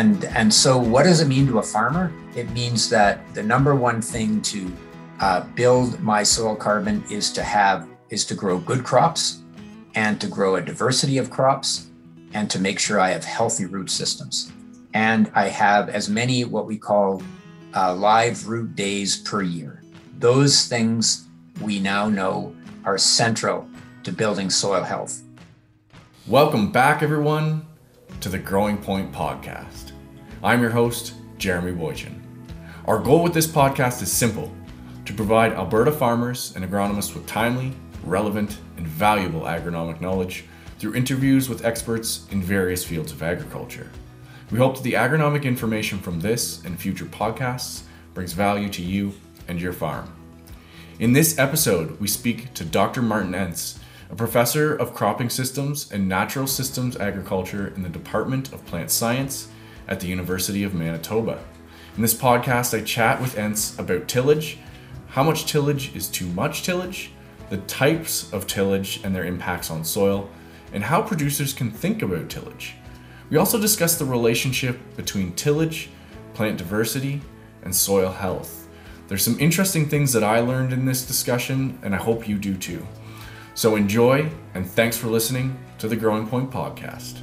And, and so, what does it mean to a farmer? It means that the number one thing to uh, build my soil carbon is to have is to grow good crops and to grow a diversity of crops and to make sure I have healthy root systems. And I have as many what we call uh, live root days per year. Those things we now know are central to building soil health. Welcome back, everyone, to the Growing Point Podcast. I'm your host, Jeremy Boychyn. Our goal with this podcast is simple to provide Alberta farmers and agronomists with timely, relevant, and valuable agronomic knowledge through interviews with experts in various fields of agriculture. We hope that the agronomic information from this and future podcasts brings value to you and your farm. In this episode, we speak to Dr. Martin Entz, a professor of cropping systems and natural systems agriculture in the Department of Plant Science at the University of Manitoba. In this podcast, I chat with Entz about tillage, how much tillage is too much tillage, the types of tillage and their impacts on soil, and how producers can think about tillage. We also discuss the relationship between tillage, plant diversity, and soil health. There's some interesting things that I learned in this discussion, and I hope you do too. So enjoy, and thanks for listening to the Growing Point Podcast.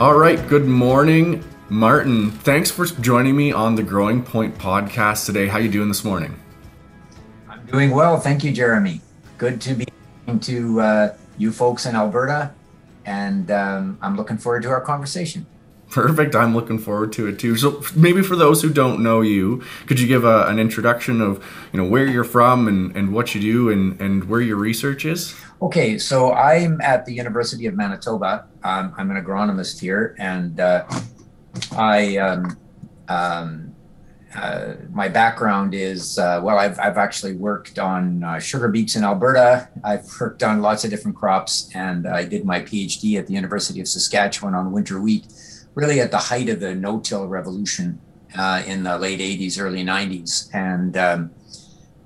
All right, good morning, Martin. Thanks for joining me on the Growing Point Podcast today. How you doing this morning? I'm doing well, thank you, Jeremy. Good to be to uh, you folks in Alberta, and um, I'm looking forward to our conversation. Perfect. I'm looking forward to it too. So maybe for those who don't know you, could you give a, an introduction of you know where you're from and, and what you do and, and where your research is? Okay, so I'm at the University of Manitoba. Um, I'm an agronomist here, and uh, I um, um, uh, my background is uh, well, I've I've actually worked on uh, sugar beets in Alberta. I've worked on lots of different crops, and I did my PhD at the University of Saskatchewan on winter wheat really at the height of the no-till revolution uh, in the late 80s, early 90s, and um,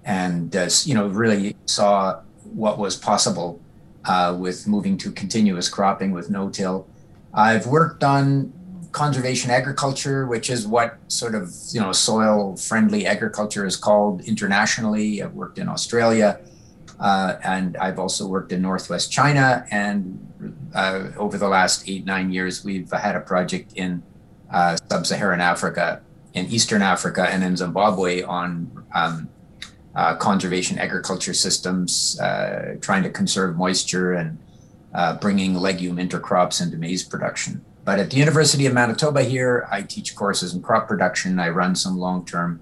and uh, you know really saw what was possible uh, with moving to continuous cropping with no-till. I've worked on conservation agriculture, which is what sort of you know soil-friendly agriculture is called internationally. I've worked in Australia. Uh, and I've also worked in Northwest China. And uh, over the last eight, nine years, we've had a project in uh, sub Saharan Africa, in Eastern Africa, and in Zimbabwe on um, uh, conservation agriculture systems, uh, trying to conserve moisture and uh, bringing legume intercrops into maize production. But at the University of Manitoba here, I teach courses in crop production. I run some long term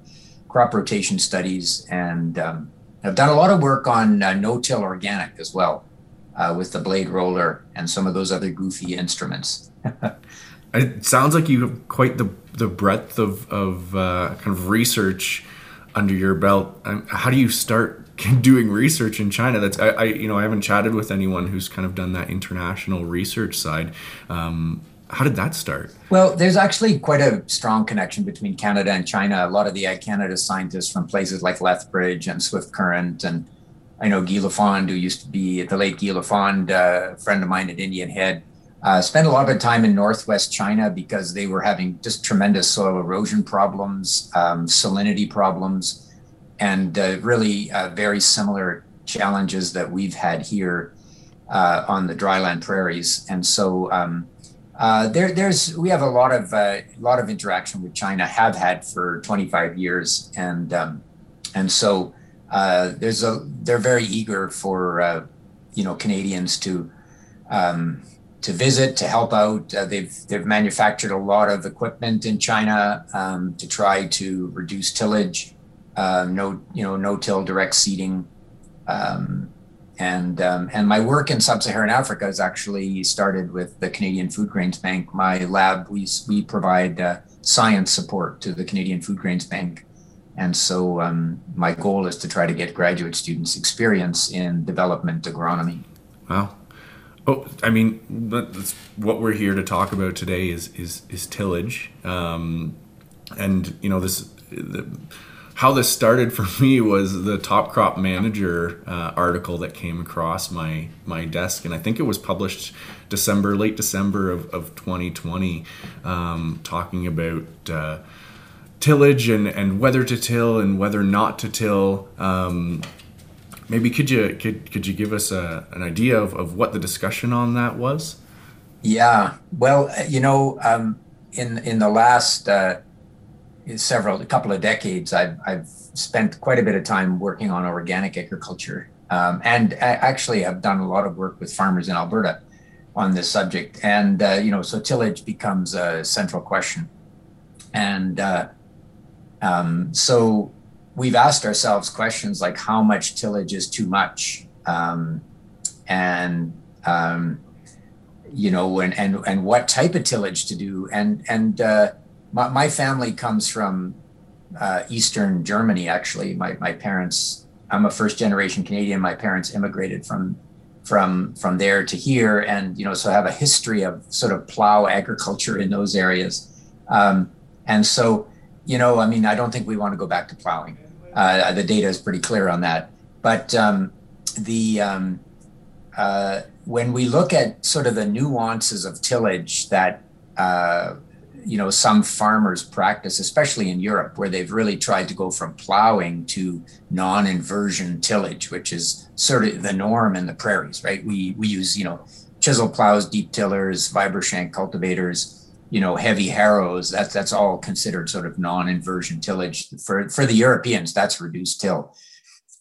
crop rotation studies and um, I've done a lot of work on uh, no-till organic as well, uh, with the blade roller and some of those other goofy instruments. it sounds like you have quite the the breadth of of uh, kind of research under your belt. Um, how do you start doing research in China? That's I, I, you know I haven't chatted with anyone who's kind of done that international research side. Um, how did that start? Well, there's actually quite a strong connection between Canada and China. A lot of the Canada scientists from places like Lethbridge and Swift Current, and I know Guy Lafond, who used to be the late Guy Lafond, uh, friend of mine at Indian Head, uh, spent a lot of time in Northwest China because they were having just tremendous soil erosion problems, um, salinity problems, and uh, really uh, very similar challenges that we've had here uh, on the dryland prairies. And so um, uh, there, there's we have a lot of uh, lot of interaction with China, have had for 25 years, and um, and so there's a they're very eager for you know Canadians to um, to visit to help out. Uh, they've they've manufactured a lot of equipment in China um, to try to reduce tillage, no you know no till direct seeding. Um, and um, and my work in sub-Saharan Africa has actually started with the Canadian Food Grains Bank. My lab we we provide uh, science support to the Canadian Food Grains Bank, and so um, my goal is to try to get graduate students experience in development agronomy. Wow. Oh, I mean, that's what we're here to talk about today is is is tillage, um, and you know this. The, how this started for me was the Top Crop Manager uh, article that came across my my desk, and I think it was published December, late December of, of 2020, um, talking about uh, tillage and, and whether to till and whether not to till. Um, maybe could you could, could you give us a, an idea of, of what the discussion on that was? Yeah, well, you know, um, in in the last uh, several, a couple of decades, I've, I've spent quite a bit of time working on organic agriculture. Um, and I actually have done a lot of work with farmers in Alberta on this subject. And, uh, you know, so tillage becomes a central question. And uh, um, so we've asked ourselves questions like how much tillage is too much? Um, and, um, you know, and, and, and what type of tillage to do. And, and, uh, my, my family comes from uh, Eastern Germany, actually. My, my parents, I'm a first generation Canadian. My parents immigrated from from from there to here, and you know, so I have a history of sort of plow agriculture in those areas. Um, and so, you know, I mean, I don't think we want to go back to plowing. Uh, the data is pretty clear on that. But um, the um, uh, when we look at sort of the nuances of tillage that uh, you know some farmers practice especially in europe where they've really tried to go from plowing to non-inversion tillage which is sort of the norm in the prairies right we we use you know chisel plows deep tillers vibrashank cultivators you know heavy harrows that's that's all considered sort of non-inversion tillage for for the europeans that's reduced till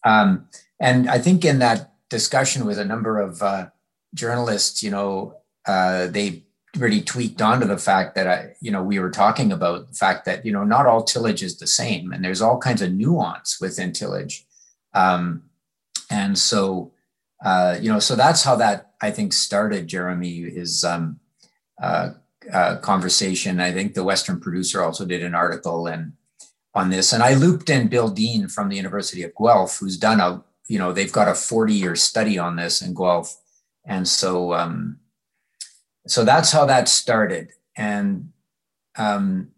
um, and i think in that discussion with a number of uh, journalists you know uh, they really tweaked onto the fact that I, you know, we were talking about the fact that, you know, not all tillage is the same and there's all kinds of nuance within tillage. Um, and so, uh, you know, so that's how that I think started, Jeremy, is um, uh, uh, conversation. I think the Western producer also did an article and on this, and I looped in Bill Deen from the University of Guelph, who's done a, you know, they've got a 40 year study on this in Guelph. And so, um, so that's how that started and um,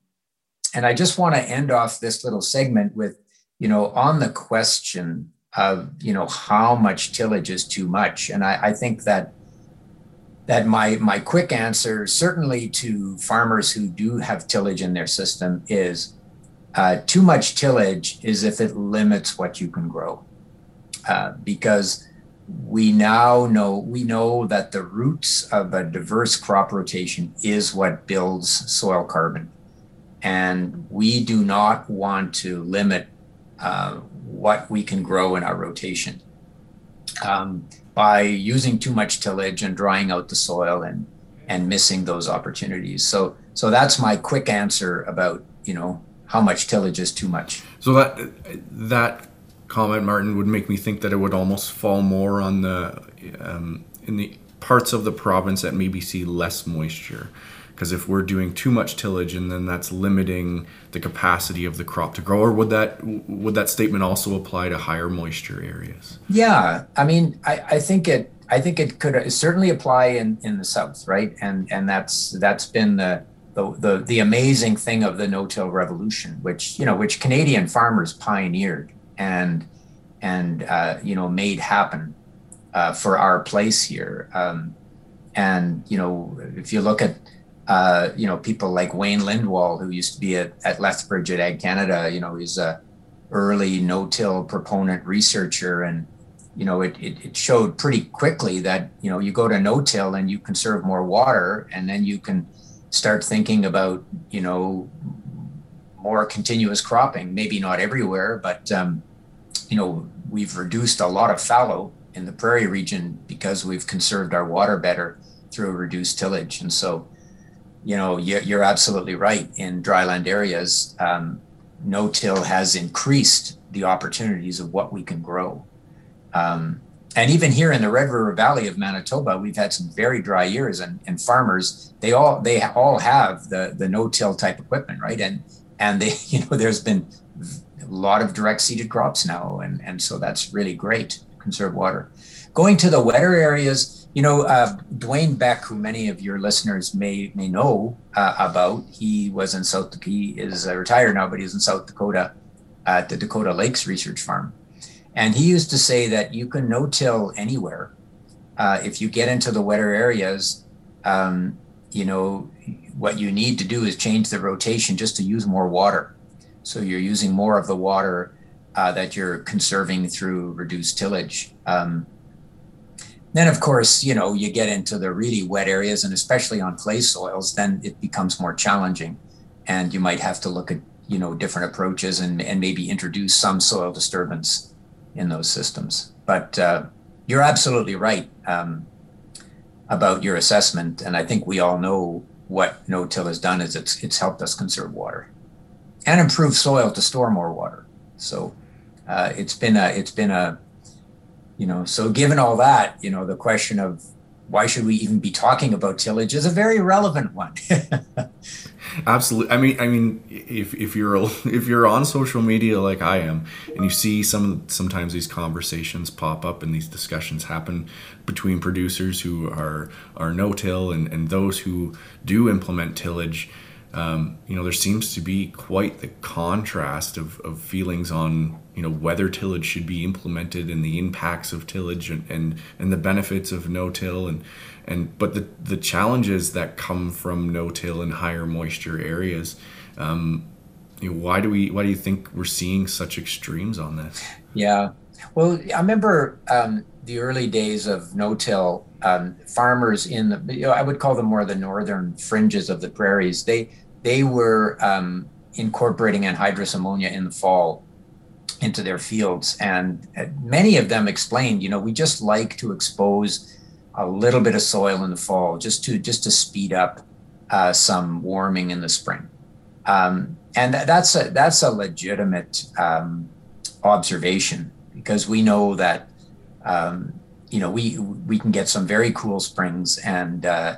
and i just want to end off this little segment with you know on the question of you know how much tillage is too much and i, I think that that my my quick answer certainly to farmers who do have tillage in their system is uh, too much tillage is if it limits what you can grow. Uh, because we now know we know that the roots of a diverse crop rotation is what builds soil carbon. And we do not want to limit uh, what we can grow in our rotation. Um, by using too much tillage and drying out the soil and and missing those opportunities so so that's my quick answer about you know how much tillage is too much so that that comment, Martin, would make me think that it would almost fall more on the um, in the parts of the province that maybe see less moisture. Because if we're doing too much tillage, and then that's limiting the capacity of the crop to grow, or would that would that statement also apply to higher moisture areas? Yeah, I mean, I, I think it I think it could certainly apply in in the south, right? And and that's that's been the the, the, the amazing thing of the no-till revolution, which you know, which Canadian farmers pioneered, and and uh, you know made happen uh, for our place here. Um, and you know, if you look at uh, you know people like Wayne Lindwall, who used to be at, at Lethbridge at Ag Canada, you know, he's a early no-till proponent researcher, and you know, it, it, it showed pretty quickly that you know you go to no-till and you conserve more water, and then you can start thinking about you know more continuous cropping. Maybe not everywhere, but um, you know we've reduced a lot of fallow in the prairie region because we've conserved our water better through reduced tillage. And so, you know, you're absolutely right. In dryland areas, um, no-till has increased the opportunities of what we can grow. Um, and even here in the Red River Valley of Manitoba, we've had some very dry years, and, and farmers they all they all have the the no-till type equipment, right? And and they you know there's been a lot of direct seeded crops now, and and so that's really great conserve water. Going to the wetter areas, you know, uh, Dwayne Beck, who many of your listeners may may know uh, about, he was in South. He is uh, retired now, but he's in South Dakota, at the Dakota Lakes Research Farm. And he used to say that you can no till anywhere. Uh, if you get into the wetter areas, um, you know, what you need to do is change the rotation just to use more water. So you're using more of the water uh, that you're conserving through reduced tillage. Um, then, of course, you know, you get into the really wet areas, and especially on clay soils, then it becomes more challenging, and you might have to look at you know different approaches and and maybe introduce some soil disturbance in those systems. But uh, you're absolutely right um, about your assessment, and I think we all know what no-till has done is it's it's helped us conserve water and improve soil to store more water. So uh, it's been a it's been a you know so given all that you know the question of why should we even be talking about tillage is a very relevant one. Absolutely i mean i mean if, if you're if you're on social media like i am and you see some sometimes these conversations pop up and these discussions happen between producers who are are no-till and, and those who do implement tillage um, you know, there seems to be quite the contrast of, of feelings on, you know, whether tillage should be implemented and the impacts of tillage and, and, and the benefits of no-till and, and but the, the challenges that come from no-till in higher moisture areas. Um, you know, why do we why do you think we're seeing such extremes on this? Yeah. Well, I remember um, the early days of no-till um, farmers in the, you know, I would call them more the northern fringes of the prairies. They they were um, incorporating anhydrous ammonia in the fall into their fields. And uh, many of them explained, you know, we just like to expose a little bit of soil in the fall just to just to speed up uh, some warming in the spring. Um, and that's a that's a legitimate um, observation because we know that um, you know we we can get some very cool springs and uh,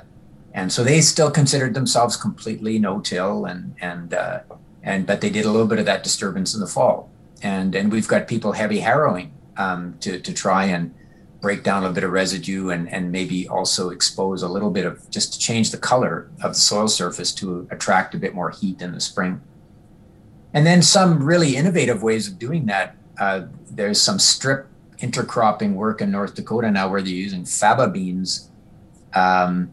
and so they still considered themselves completely no-till and and uh, and but they did a little bit of that disturbance in the fall and and we've got people heavy harrowing um, to to try and break down a bit of residue and and maybe also expose a little bit of just to change the color of the soil surface to attract a bit more heat in the spring and then some really innovative ways of doing that uh, there's some strip intercropping work in north dakota now where they're using faba beans um,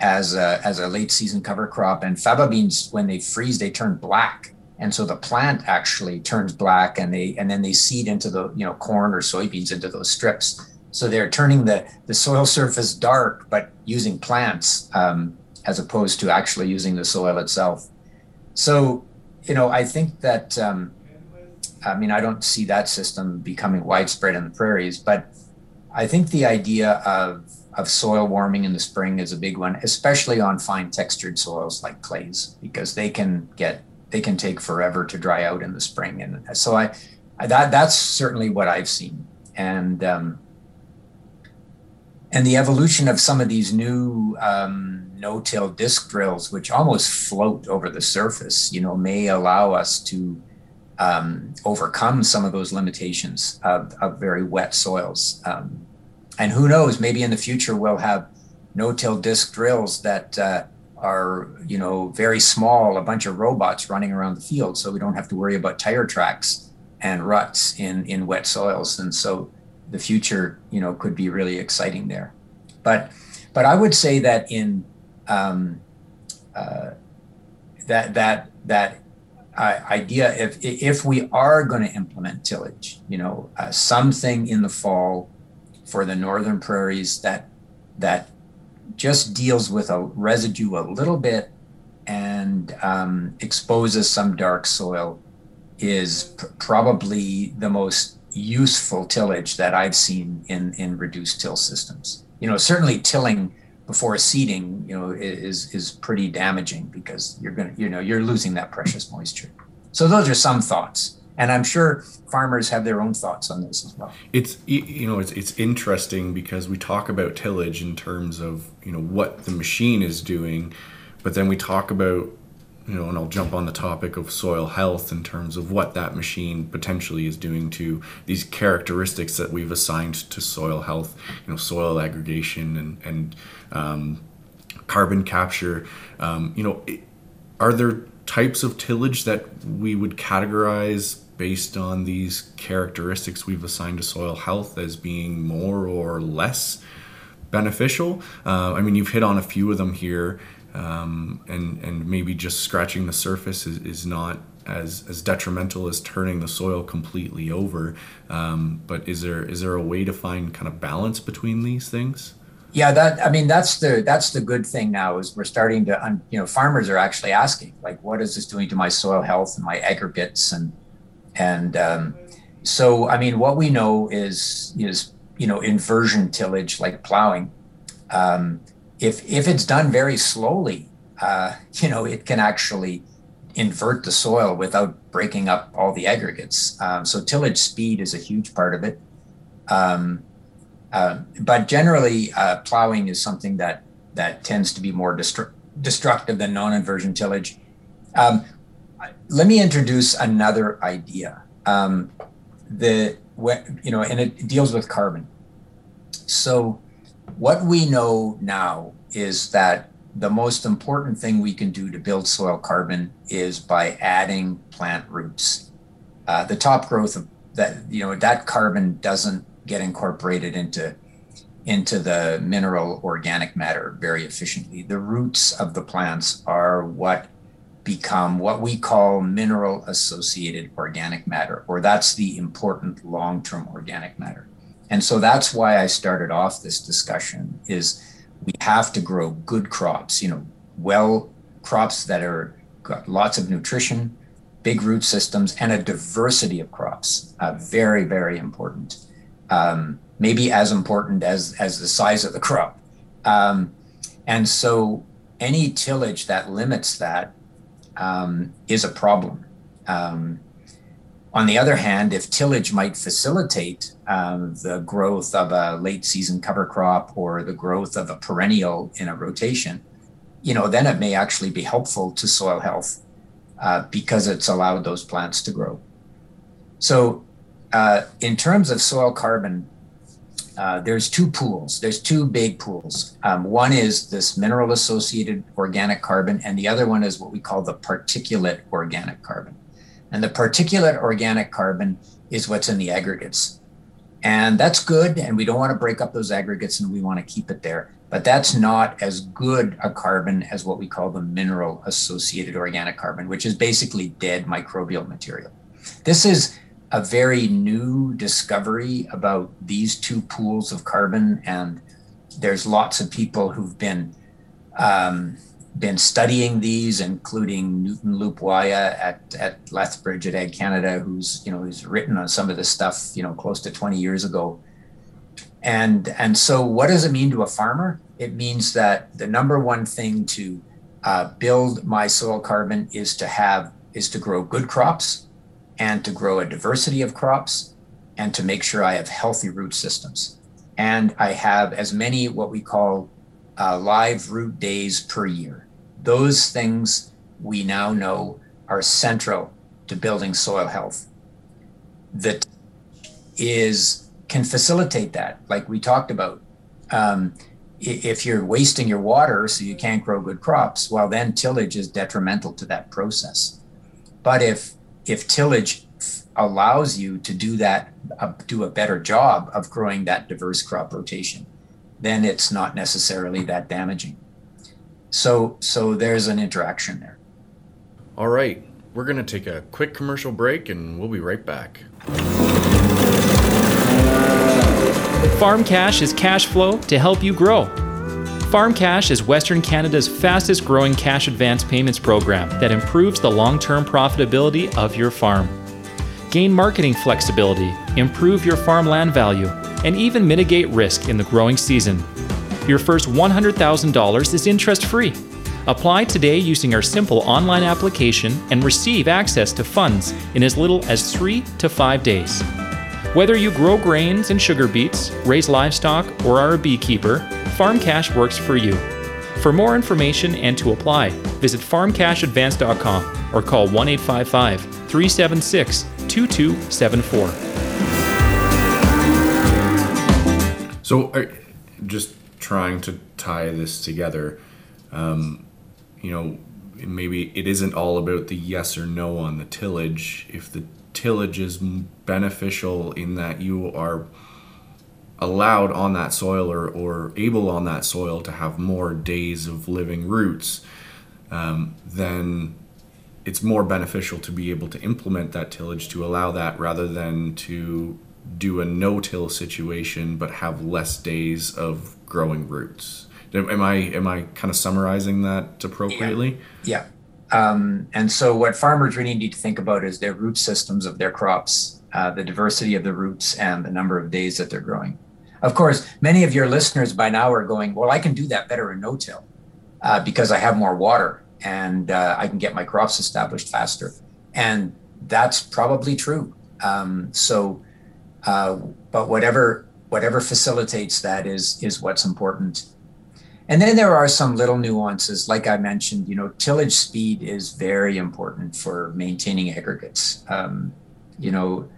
as a, as a late season cover crop. And faba beans, when they freeze, they turn black. And so the plant actually turns black and they and then they seed into the you know corn or soybeans into those strips. So they're turning the, the soil surface dark, but using plants um, as opposed to actually using the soil itself. So, you know, I think that, um, I mean, I don't see that system becoming widespread in the prairies, but I think the idea of of soil warming in the spring is a big one, especially on fine textured soils like clays, because they can get they can take forever to dry out in the spring. And so I, I that that's certainly what I've seen. And um, and the evolution of some of these new um, no-till disc drills, which almost float over the surface, you know, may allow us to um, overcome some of those limitations of, of very wet soils. Um, and who knows, maybe in the future we'll have no-till disc drills that uh, are, you know, very small, a bunch of robots running around the field, so we don't have to worry about tire tracks and ruts in in wet soils. And so the future, you know, could be really exciting there. But but I would say that in um, uh, that that that uh, idea if if we are going to implement tillage, you know, uh, something in the fall for the northern prairies that that just deals with a residue a little bit and um, exposes some dark soil is pr- probably the most useful tillage that I've seen in in reduced till systems. You know, certainly tilling before seeding, you know, is is pretty damaging because you're gonna, you know, you're losing that precious moisture. So those are some thoughts and I'm sure farmers have their own thoughts on this as well. It's you know it's it's interesting because we talk about tillage in terms of you know what the machine is doing, but then we talk about you know, and I'll jump on the topic of soil health in terms of what that machine potentially is doing to these characteristics that we've assigned to soil health, you know, soil aggregation and and um, carbon capture. Um, you know, are there types of tillage that we would categorize based on these characteristics we've assigned to soil health as being more or less beneficial. Uh, I mean, you've hit on a few of them here, um, and and maybe just scratching the surface is, is not as as detrimental as turning the soil completely over. Um, but is there is there a way to find kind of balance between these things? Yeah, that I mean that's the that's the good thing now is we're starting to you know farmers are actually asking like what is this doing to my soil health and my aggregates and and um, so I mean what we know is is you know inversion tillage like plowing um, if if it's done very slowly uh, you know it can actually invert the soil without breaking up all the aggregates. Um, so tillage speed is a huge part of it. Um, uh, but generally, uh, plowing is something that that tends to be more destru- destructive than non-inversion tillage. Um, let me introduce another idea. Um, the you know, and it deals with carbon. So, what we know now is that the most important thing we can do to build soil carbon is by adding plant roots. Uh, the top growth of that, you know, that carbon doesn't get incorporated into into the mineral organic matter very efficiently. The roots of the plants are what become what we call mineral associated organic matter, or that's the important long term organic matter. And so that's why I started off this discussion is we have to grow good crops, you know, well crops that are got lots of nutrition, big root systems, and a diversity of crops. Uh, very, very important um, maybe as important as as the size of the crop. Um, and so any tillage that limits that um, is a problem. Um, on the other hand, if tillage might facilitate um, the growth of a late season cover crop or the growth of a perennial in a rotation, you know, then it may actually be helpful to soil health uh, because it's allowed those plants to grow. So uh, in terms of soil carbon, uh, there's two pools. There's two big pools. Um, one is this mineral associated organic carbon, and the other one is what we call the particulate organic carbon. And the particulate organic carbon is what's in the aggregates. And that's good. And we don't want to break up those aggregates and we want to keep it there. But that's not as good a carbon as what we call the mineral associated organic carbon, which is basically dead microbial material. This is a very new discovery about these two pools of carbon, and there's lots of people who've been um, been studying these, including Newton Lupwayi at, at Lethbridge at Ag Canada, who's you know who's written on some of this stuff you know close to 20 years ago. And and so, what does it mean to a farmer? It means that the number one thing to uh, build my soil carbon is to have is to grow good crops and to grow a diversity of crops and to make sure I have healthy root systems. And I have as many what we call uh, live root days per year. Those things we now know are central to building soil health. That is can facilitate that, like we talked about. Um, if you're wasting your water so you can't grow good crops, well, then tillage is detrimental to that process. But if if tillage allows you to do that, uh, do a better job of growing that diverse crop rotation, then it's not necessarily that damaging. So, so there's an interaction there. All right, we're going to take a quick commercial break and we'll be right back. Farm Cash is cash flow to help you grow. Farm Cash is Western Canada's fastest growing cash advance payments program that improves the long term profitability of your farm. Gain marketing flexibility, improve your farmland value, and even mitigate risk in the growing season. Your first $100,000 is interest free. Apply today using our simple online application and receive access to funds in as little as three to five days. Whether you grow grains and sugar beets, raise livestock, or are a beekeeper, Farm Cash works for you. For more information and to apply, visit farmcashadvance.com or call 1 855 376 2274. So, uh, just trying to tie this together, um, you know, maybe it isn't all about the yes or no on the tillage. If the tillage is beneficial in that you are allowed on that soil or, or able on that soil to have more days of living roots, um, then it's more beneficial to be able to implement that tillage to allow that rather than to do a no-till situation but have less days of growing roots. Am I am I kind of summarizing that appropriately? Yeah. yeah. Um, and so, what farmers really need to think about is their root systems of their crops, uh, the diversity of the roots, and the number of days that they're growing. Of course, many of your listeners by now are going, "Well, I can do that better in no-till uh, because I have more water and uh, I can get my crops established faster." And that's probably true. Um, so, uh, but whatever whatever facilitates that is is what's important. And then there are some little nuances, like I mentioned. You know, tillage speed is very important for maintaining aggregates. Um, you know,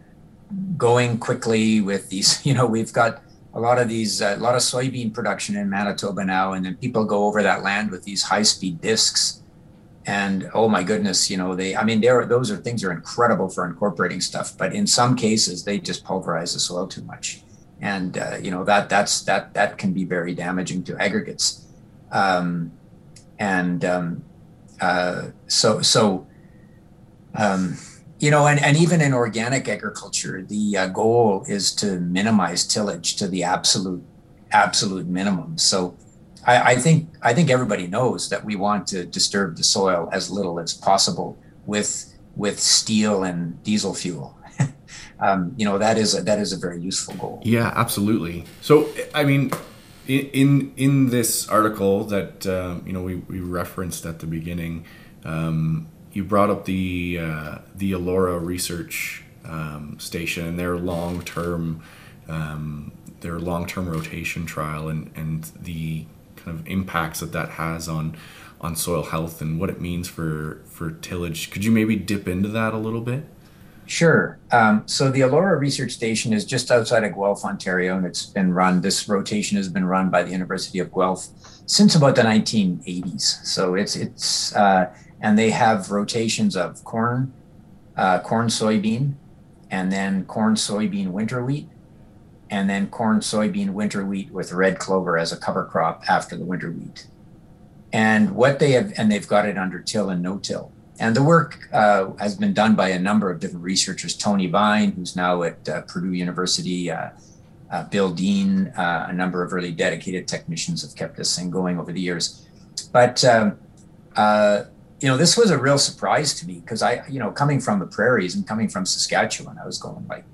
going quickly with these. You know, we've got a lot of these, uh, a lot of soybean production in Manitoba now, and then people go over that land with these high-speed discs and oh my goodness you know they i mean there those are things are incredible for incorporating stuff but in some cases they just pulverize the soil too much and uh, you know that that's that that can be very damaging to aggregates um, and um, uh, so so um, you know and, and even in organic agriculture the uh, goal is to minimize tillage to the absolute absolute minimum so I, I, think I think everybody knows that we want to disturb the soil as little as possible with with steel and diesel fuel. um, you know that is a, that is a very useful goal. Yeah, absolutely. So I mean, in in this article that uh, you know we, we referenced at the beginning, um, you brought up the uh, the Elora research um, station and their long term um, their long term rotation trial and and the kind of impacts that that has on on soil health and what it means for for tillage. Could you maybe dip into that a little bit? Sure. Um, so the Elora Research Station is just outside of Guelph, Ontario, and it's been run. This rotation has been run by the University of Guelph since about the 1980s. So it's it's uh, and they have rotations of corn, uh, corn soybean, and then corn soybean winter wheat, and then corn, soybean, winter wheat with red clover as a cover crop after the winter wheat. And what they have, and they've got it under till and no till. And the work uh, has been done by a number of different researchers. Tony Vyn, who's now at uh, Purdue University, uh, uh Bill Deen, uh, a number of really dedicated technicians have kept this thing going over the years. But um, uh, you know, this was a real surprise to me because I, you know, coming from the prairies and coming from Saskatchewan, I was going like,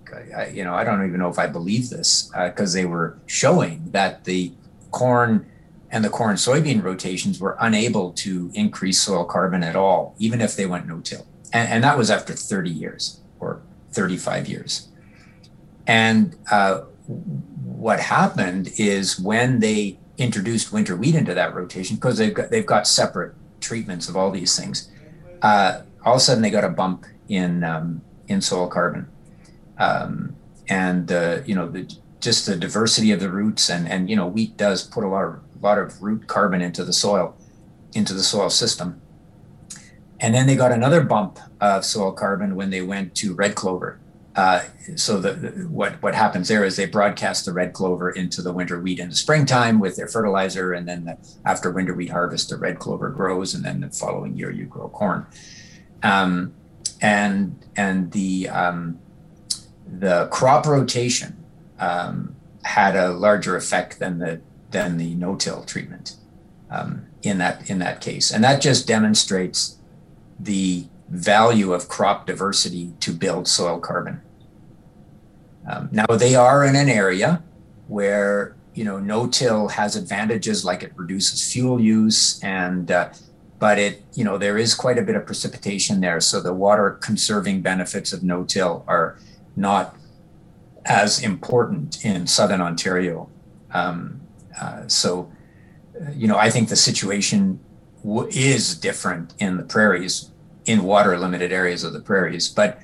you know, I don't even know if I believe this because they were showing that the corn and the corn soybean rotations were unable to increase soil carbon at all, even if they went no till. And, and that was after 30 years or 35 years. And uh, what happened is when they introduced winter wheat into that rotation, because they've got, they've got separate treatments of all these things, uh, all of a sudden they got a bump in um, in soil carbon, um, and uh, you know the, just the diversity of the roots and and you know wheat does put a lot of a lot of root carbon into the soil, into the soil system, and then they got another bump of soil carbon when they went to red clover, uh, so the, what what happens there is they broadcast the red clover into the winter wheat in the springtime with their fertilizer, and then the, after winter wheat harvest, the red clover grows, and then the following year you grow corn. Um, and and the um, the crop rotation um, had a larger effect than the than the no-till treatment um, in that in that case, and that just demonstrates the value of crop diversity to build soil carbon. Um, now they are in an area where you know no-till has advantages like it reduces fuel use and uh, but it you know there is quite a bit of precipitation there so the water conserving benefits of no-till are not as important in southern ontario um, uh, so uh, you know i think the situation w- is different in the prairies in water limited areas of the prairies but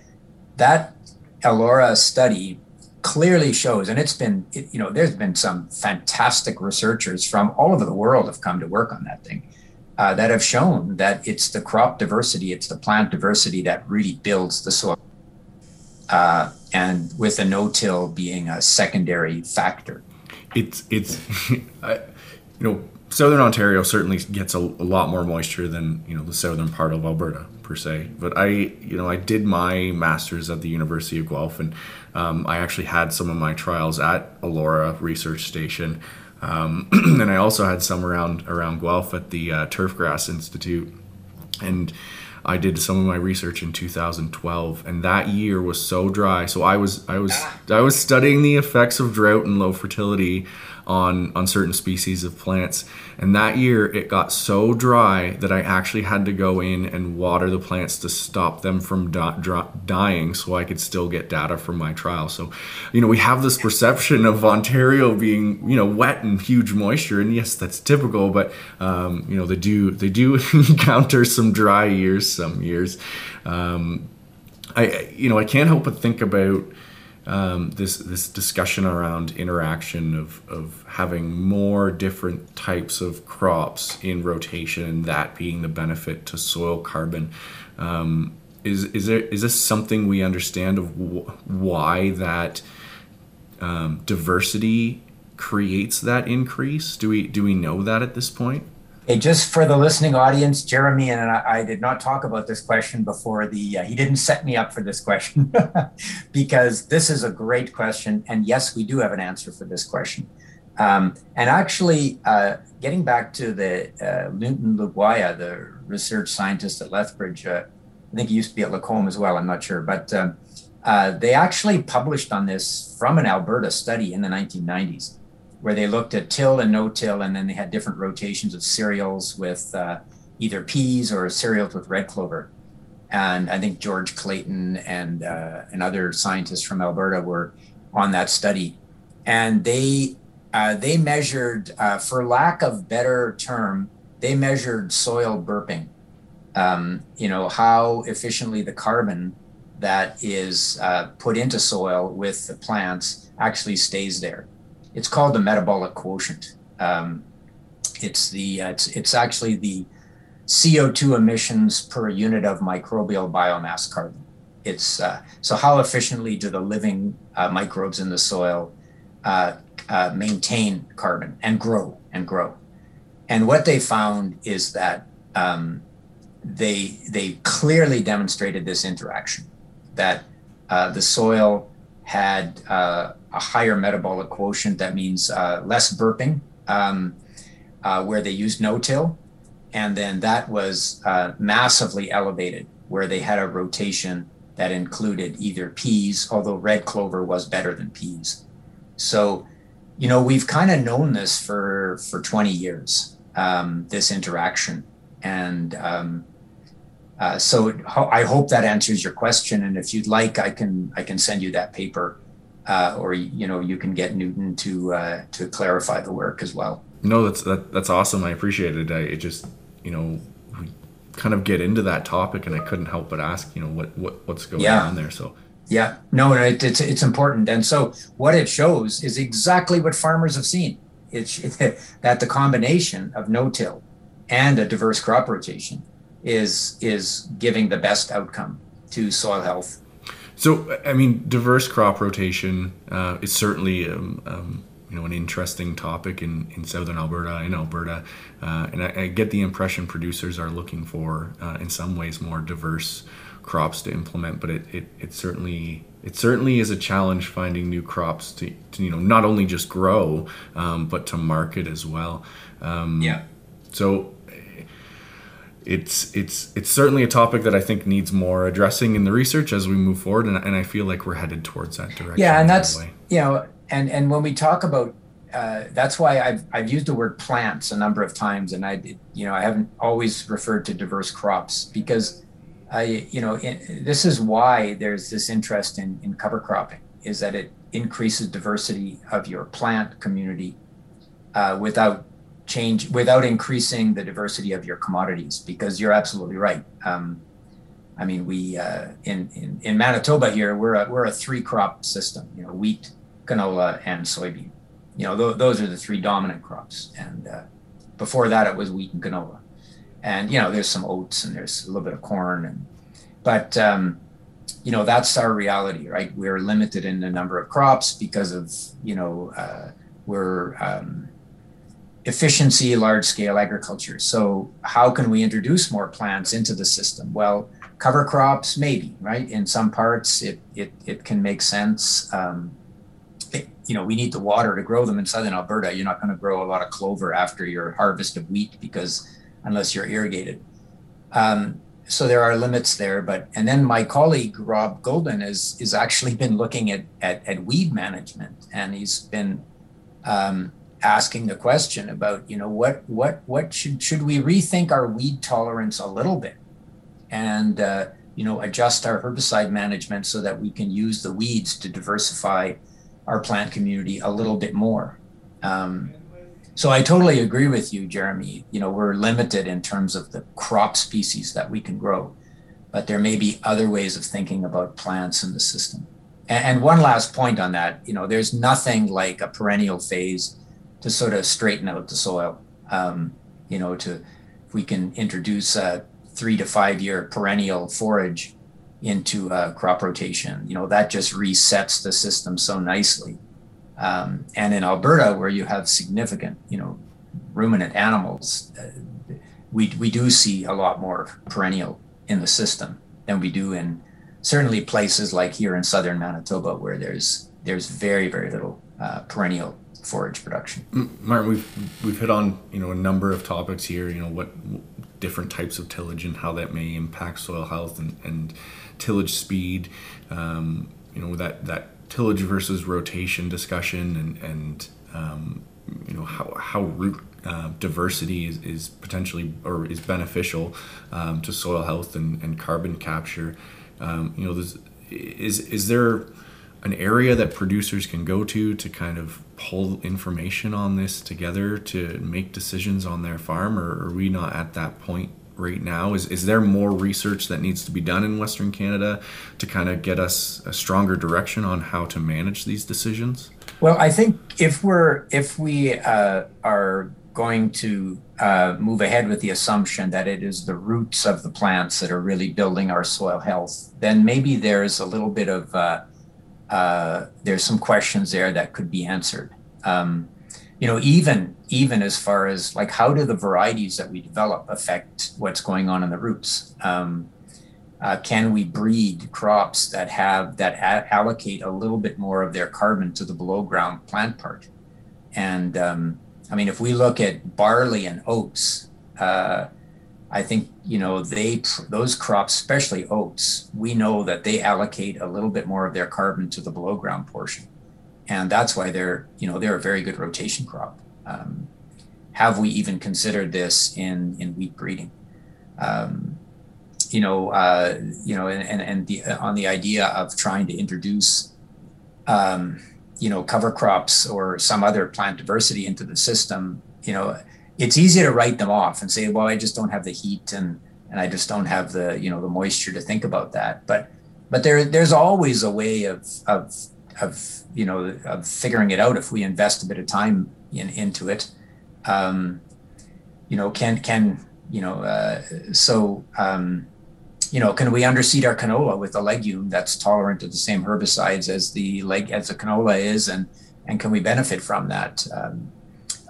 that elora study clearly shows, and it's been, it, you know, there's been some fantastic researchers from all over the world have come to work on that thing uh, that have shown that it's the crop diversity, it's the plant diversity that really builds the soil. uh, and with a no-till being a secondary factor. It's it's, I, you know, southern Ontario certainly gets a, a, lot more moisture than you know the southern part of Alberta per se. But I, you know, I did my masters at the University of Guelph, and um, I actually had some of my trials at Elora Research Station. Um, and I also had some around around Guelph at the uh, Turfgrass Institute, and I did some of my research in 2012, and that year was so dry. So I was I was I was studying the effects of drought and low fertility on on certain species of plants. And that year it got so dry that I actually had to go in and water the plants to stop them from dying so I could still get data from my trial. So, you know, we have this perception of Ontario being, you know, wet and huge moisture and yes, that's typical, but um, you know, they do they do encounter some dry years some years. Um, I you know, I can't help but think about um, this this discussion around interaction of, of having more different types of crops in rotation and that being the benefit to soil carbon um, is is there is this something we understand of why that um, diversity creates that increase? Do we do we know that at this point Just for the listening audience, Jeremy and I, I did not talk about this question before the. Uh, he didn't set me up for this question because this is a great question, and yes, we do have an answer for this question. Um, and actually, uh, getting back to the uh, Newton Lupwayi, the research scientist at Lethbridge, uh, I think he used to be at Lacombe as well. I'm not sure, but um, uh, they actually published on this from an Alberta study in the 1990s where they looked at till and no till, and then they had different rotations of cereals with uh, either peas or cereals with red clover. And I think George Clayton and uh, and other scientists from Alberta were on that study, and they uh, they measured, uh, for lack of better term, they measured soil burping. Um, you know how efficiently the carbon that is uh, put into soil with the plants actually stays there it's called the metabolic quotient. Um, it's the uh, it's it's actually the CO2 emissions per unit of microbial biomass carbon. It's uh, so how efficiently do the living uh, microbes in the soil uh, uh, maintain carbon and grow and grow? And what they found is that um, they they clearly demonstrated this interaction that uh, the soil had a higher metabolic quotient. That means uh, less burping, um, uh, where they used no-till, and then that was uh, massively elevated, where they had a rotation that included either peas, although red clover was better than peas. So, you know, we've kind of known this for for 20 years, um, this interaction, and um, uh, so I hope that answers your question. And if you'd like, I can I can send you that paper uh, or you know you can get Newton to uh, to clarify the work as well. No, that's that, that's awesome. I appreciate it. I it just you know we kind of get into that topic, and I couldn't help but ask you know what what what's going yeah. on there. So yeah, no, it, it's it's important, and so what it shows is exactly what farmers have seen. It's that the combination of no-till and a diverse crop rotation is is giving the best outcome to soil health so, I mean, diverse crop rotation uh, is certainly um, um, you know an interesting topic in, in southern Alberta, in Alberta, uh, and I, I, get the impression producers are looking for, uh, in some ways, more diverse crops to implement. But it, it, it certainly it certainly is a challenge finding new crops to, to you know not only just grow um, but to market as well. Um, yeah. So it's it's it's certainly a topic that I think needs more addressing in the research as we move forward, and, and I feel like we're headed towards that direction. Yeah, and that's you know, and and when we talk about, uh, that's why I've I've used the word plants a number of times, and I you know I haven't always referred to diverse crops because I you know in, this is why there's this interest in in cover cropping is that it increases diversity of your plant community uh, without change without increasing the diversity of your commodities because you're absolutely right. Um, I mean, we uh, in, in in Manitoba here we're a, we're a three crop system. You know, wheat, canola, and soybean. You know, th- those are the three dominant crops. And uh, before that, it was wheat and canola. And you know, there's some oats and there's a little bit of corn. And but um, you know that's our reality, right? We're limited in the number of crops because of you know uh, we're um, efficiency, large scale agriculture. So how can we introduce more plants into the system? Well, cover crops, maybe, right? In some parts, it it it can make sense. Um, it, you know, we need the water to grow them in southern Alberta. You're not going to grow a lot of clover after your harvest of wheat because unless you're irrigated. Um, so there are limits there, but and then my colleague Rob Gulden is is actually been looking at at, at weed management, and he's been um, asking the question about you know what what what should should we rethink our weed tolerance a little bit, and uh, you know adjust our herbicide management so that we can use the weeds to diversify our plant community a little bit more. Um, so I totally agree with you, Jeremy. You know, we're limited in terms of the crop species that we can grow, but there may be other ways of thinking about plants in the system. And, one last point on that, you know, there's nothing like a perennial phase to sort of straighten out the soil. Um, you know, to if we can introduce a three to five year perennial forage into a crop rotation, you know, that just resets the system so nicely. Um, and in Alberta, where you have significant, you know, ruminant animals, uh, we, we do see a lot more perennial in the system than we do in certainly places like here in southern Manitoba, where there's there's very very little uh, perennial forage production. Martin, we've we've hit on you know a number of topics here. You know what different types of tillage and how that may impact soil health and, and tillage speed. Um, you know that that tillage versus rotation discussion and and um, you know how how root uh, diversity is, is potentially or is beneficial um, to soil health and, and carbon capture. Um, you know, is is there an area that producers can go to to kind of pull information on this together to make decisions on their farm, or are we not at that point right now? Is, is there more research that needs to be done in Western Canada to kind of get us a stronger direction on how to manage these decisions? Well, I think if we're if we uh, are going to uh, move ahead with the assumption that it is the roots of the plants that are really building our soil health, then maybe there's a little bit of uh, uh there's some questions there that could be answered. Um, you know, even even as far as like how do the varieties that we develop affect what's going on in the roots? Um, uh, can we breed crops that have that a- allocate a little bit more of their carbon to the below ground plant part? And um, I mean, if we look at barley and oats, uh, I think you know they those crops, especially oats, we know that they allocate a little bit more of their carbon to the below ground portion and that's why they're you know they're a very good rotation crop. Um, have we even considered this in in wheat breeding? Um, you know, uh, you know, and and, and the, uh, on the idea of trying to introduce, um, you know, cover crops or some other plant diversity into the system. You know, it's easy to write them off and say, well, I just don't have the heat and and I just don't have the you know the moisture to think about that. But but there there's always a way of of of you know of figuring it out if we invest a bit of time in, into it um, you know can can you know uh, so um, you know can we underseed our canola with a legume that's tolerant to the same herbicides as the leg as the canola is and and can we benefit from that um,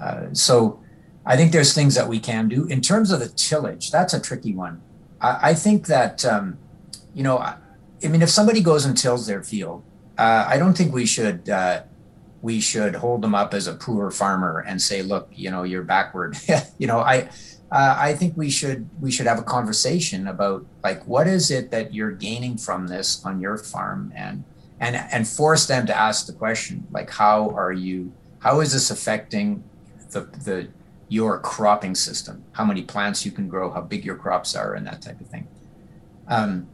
uh, so i think there's things that we can do. In terms of the tillage that's a tricky one. I, I think that um, you know I, I mean if somebody goes and tills their field uh, I don't think we should uh, we should hold them up as a poor farmer and say, look, you know, you're backward. you know, I uh, I think we should we should have a conversation about like what is it that you're gaining from this on your farm? And and and force them to ask the question like how are you how is this affecting the the your cropping system how many plants you can grow how big your crops are and that type of thing um,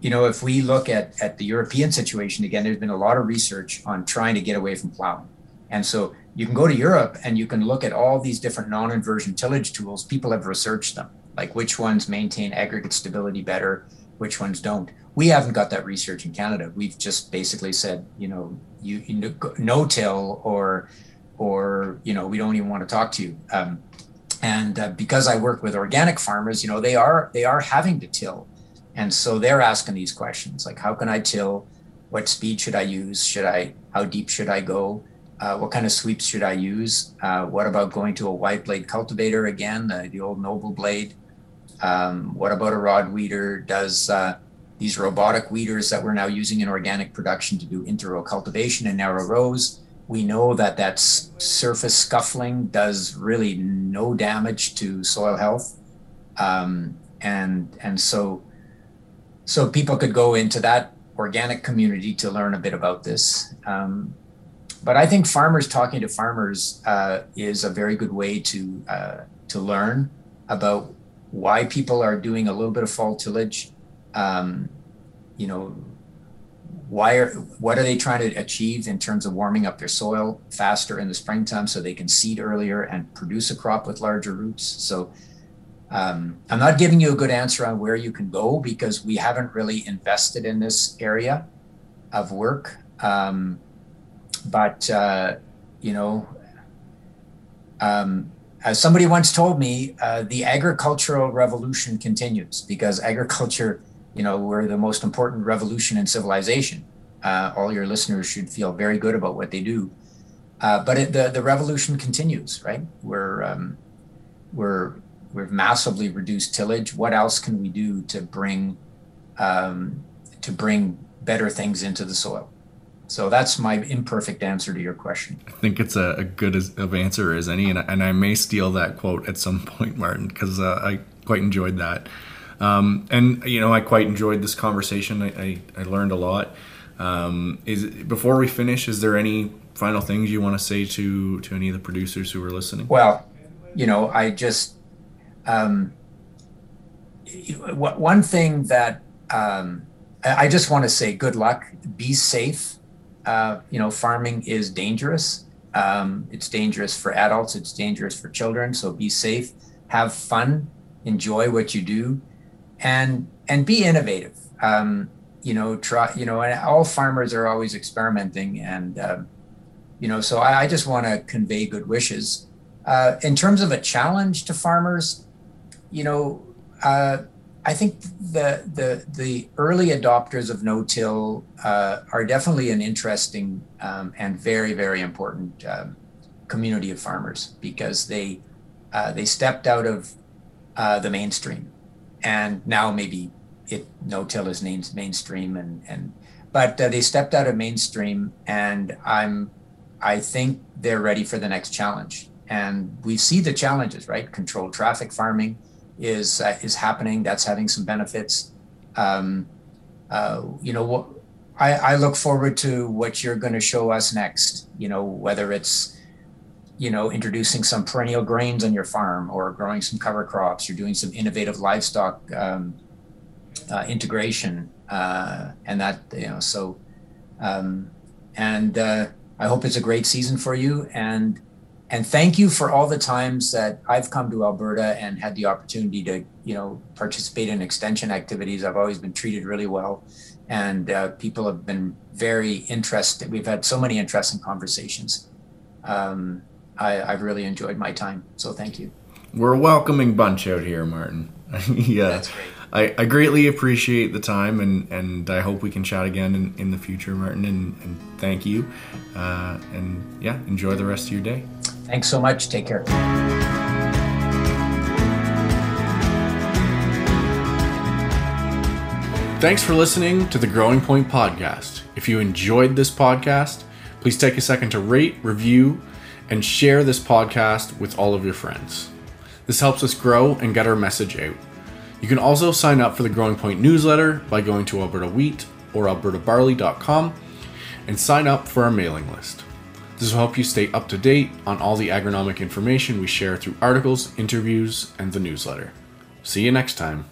you know, if we look at, at the European situation, again, there's been a lot of research on trying to get away from plowing. And so you can go to Europe and you can look at all these different non inversion tillage tools. People have researched them, like which ones maintain aggregate stability better, which ones don't. We haven't got that research in Canada. We've just basically said, you know, you, you no till or, or, you know, we don't even want to talk to you. Um, and uh, because I work with organic farmers, you know, they are, they are having to till And so they're asking these questions like, how can I till? What speed should I use? Should I, how deep should I go? Uh, what kind of sweeps should I use? Uh, what about going to a wide blade cultivator again, the, old Noble blade? Um, what about a rod weeder? Does uh, these robotic weeders that we're now using in organic production to do interrow cultivation in narrow rows? We know that that surface scuffling does really no damage to soil health, um, and and so so people could go into that organic community to learn a bit about this. Um, but I think farmers talking to farmers uh, is a very good way to uh, to learn about why people are doing a little bit of fall tillage. Um, you know, why are what are they trying to achieve in terms of warming up their soil faster in the springtime so they can seed earlier and produce a crop with larger roots? So. Um, I'm not giving you a good answer on where you can go because we haven't really invested in this area of work. Um, but uh, you know, um, as somebody once told me, uh, the agricultural revolution continues because agriculture, you know, we're the most important revolution in civilization. Uh, all your listeners should feel very good about what they do. Uh, but it, the the revolution continues, right? We're um, we're we've massively reduced tillage. What else can we do to bring um, to bring better things into the soil? So that's my imperfect answer to your question. I think it's a, a good as, of answer as any, and, and I may steal that quote at some point, Martin, because uh, I quite enjoyed that. Um, and you know, I quite enjoyed this conversation. I, I, I learned a lot. Um, is before we finish, is there any final things you want to say to to any of the producers who are listening? Well, you know, I just um, one thing that um, I just want to say, good luck. Be safe uh, you know, farming is dangerous. Um, it's dangerous for adults. It's dangerous for children. So be safe, have fun, enjoy what you do, and and be innovative. Um, you know, try. You know, and all farmers are always experimenting, and um, you know, so I, I just want to convey good wishes. Uh, in terms of a challenge to farmers, you know, uh, I think the the the early adopters of no-till uh, are definitely an interesting um, and very very important um, community of farmers because they uh, they stepped out of uh, the mainstream, and now maybe it no-till is mainstream and and but uh, they stepped out of mainstream, and I'm I think they're ready for the next challenge, and we see the challenges right controlled traffic farming is uh, is happening. That's having some benefits. Um, uh, you know, what I, I look forward to what you're going to show us next. You know, whether it's you know introducing some perennial grains on your farm or growing some cover crops. You're doing some innovative livestock um, uh, integration, uh, and that you know so. Um, and uh, I hope it's a great season for you and and thank you for all the times that I've come to Alberta and had the opportunity to, you know, participate in extension activities. I've always been treated really well, and uh, people have been very interested. We've had so many interesting conversations. Um, I, have really enjoyed my time, so thank you. We're a welcoming bunch out here, Martin. yeah, that's great. I, I greatly appreciate the time and, and I hope we can chat again in, in the future, Martin. And, and thank you. Uh, and yeah, enjoy the rest of your day. Thanks so much. Take care. Thanks for listening to the Growing Point Podcast. If you enjoyed this podcast, please take a second to rate, review, and share this podcast with all of your friends. This helps us grow and get our message out. You can also sign up for the Growing Point newsletter by going to Alberta Wheat or albertabarley.com and sign up for our mailing list. This will help you stay up to date on all the agronomic information we share through articles, interviews, and the newsletter. See you next time.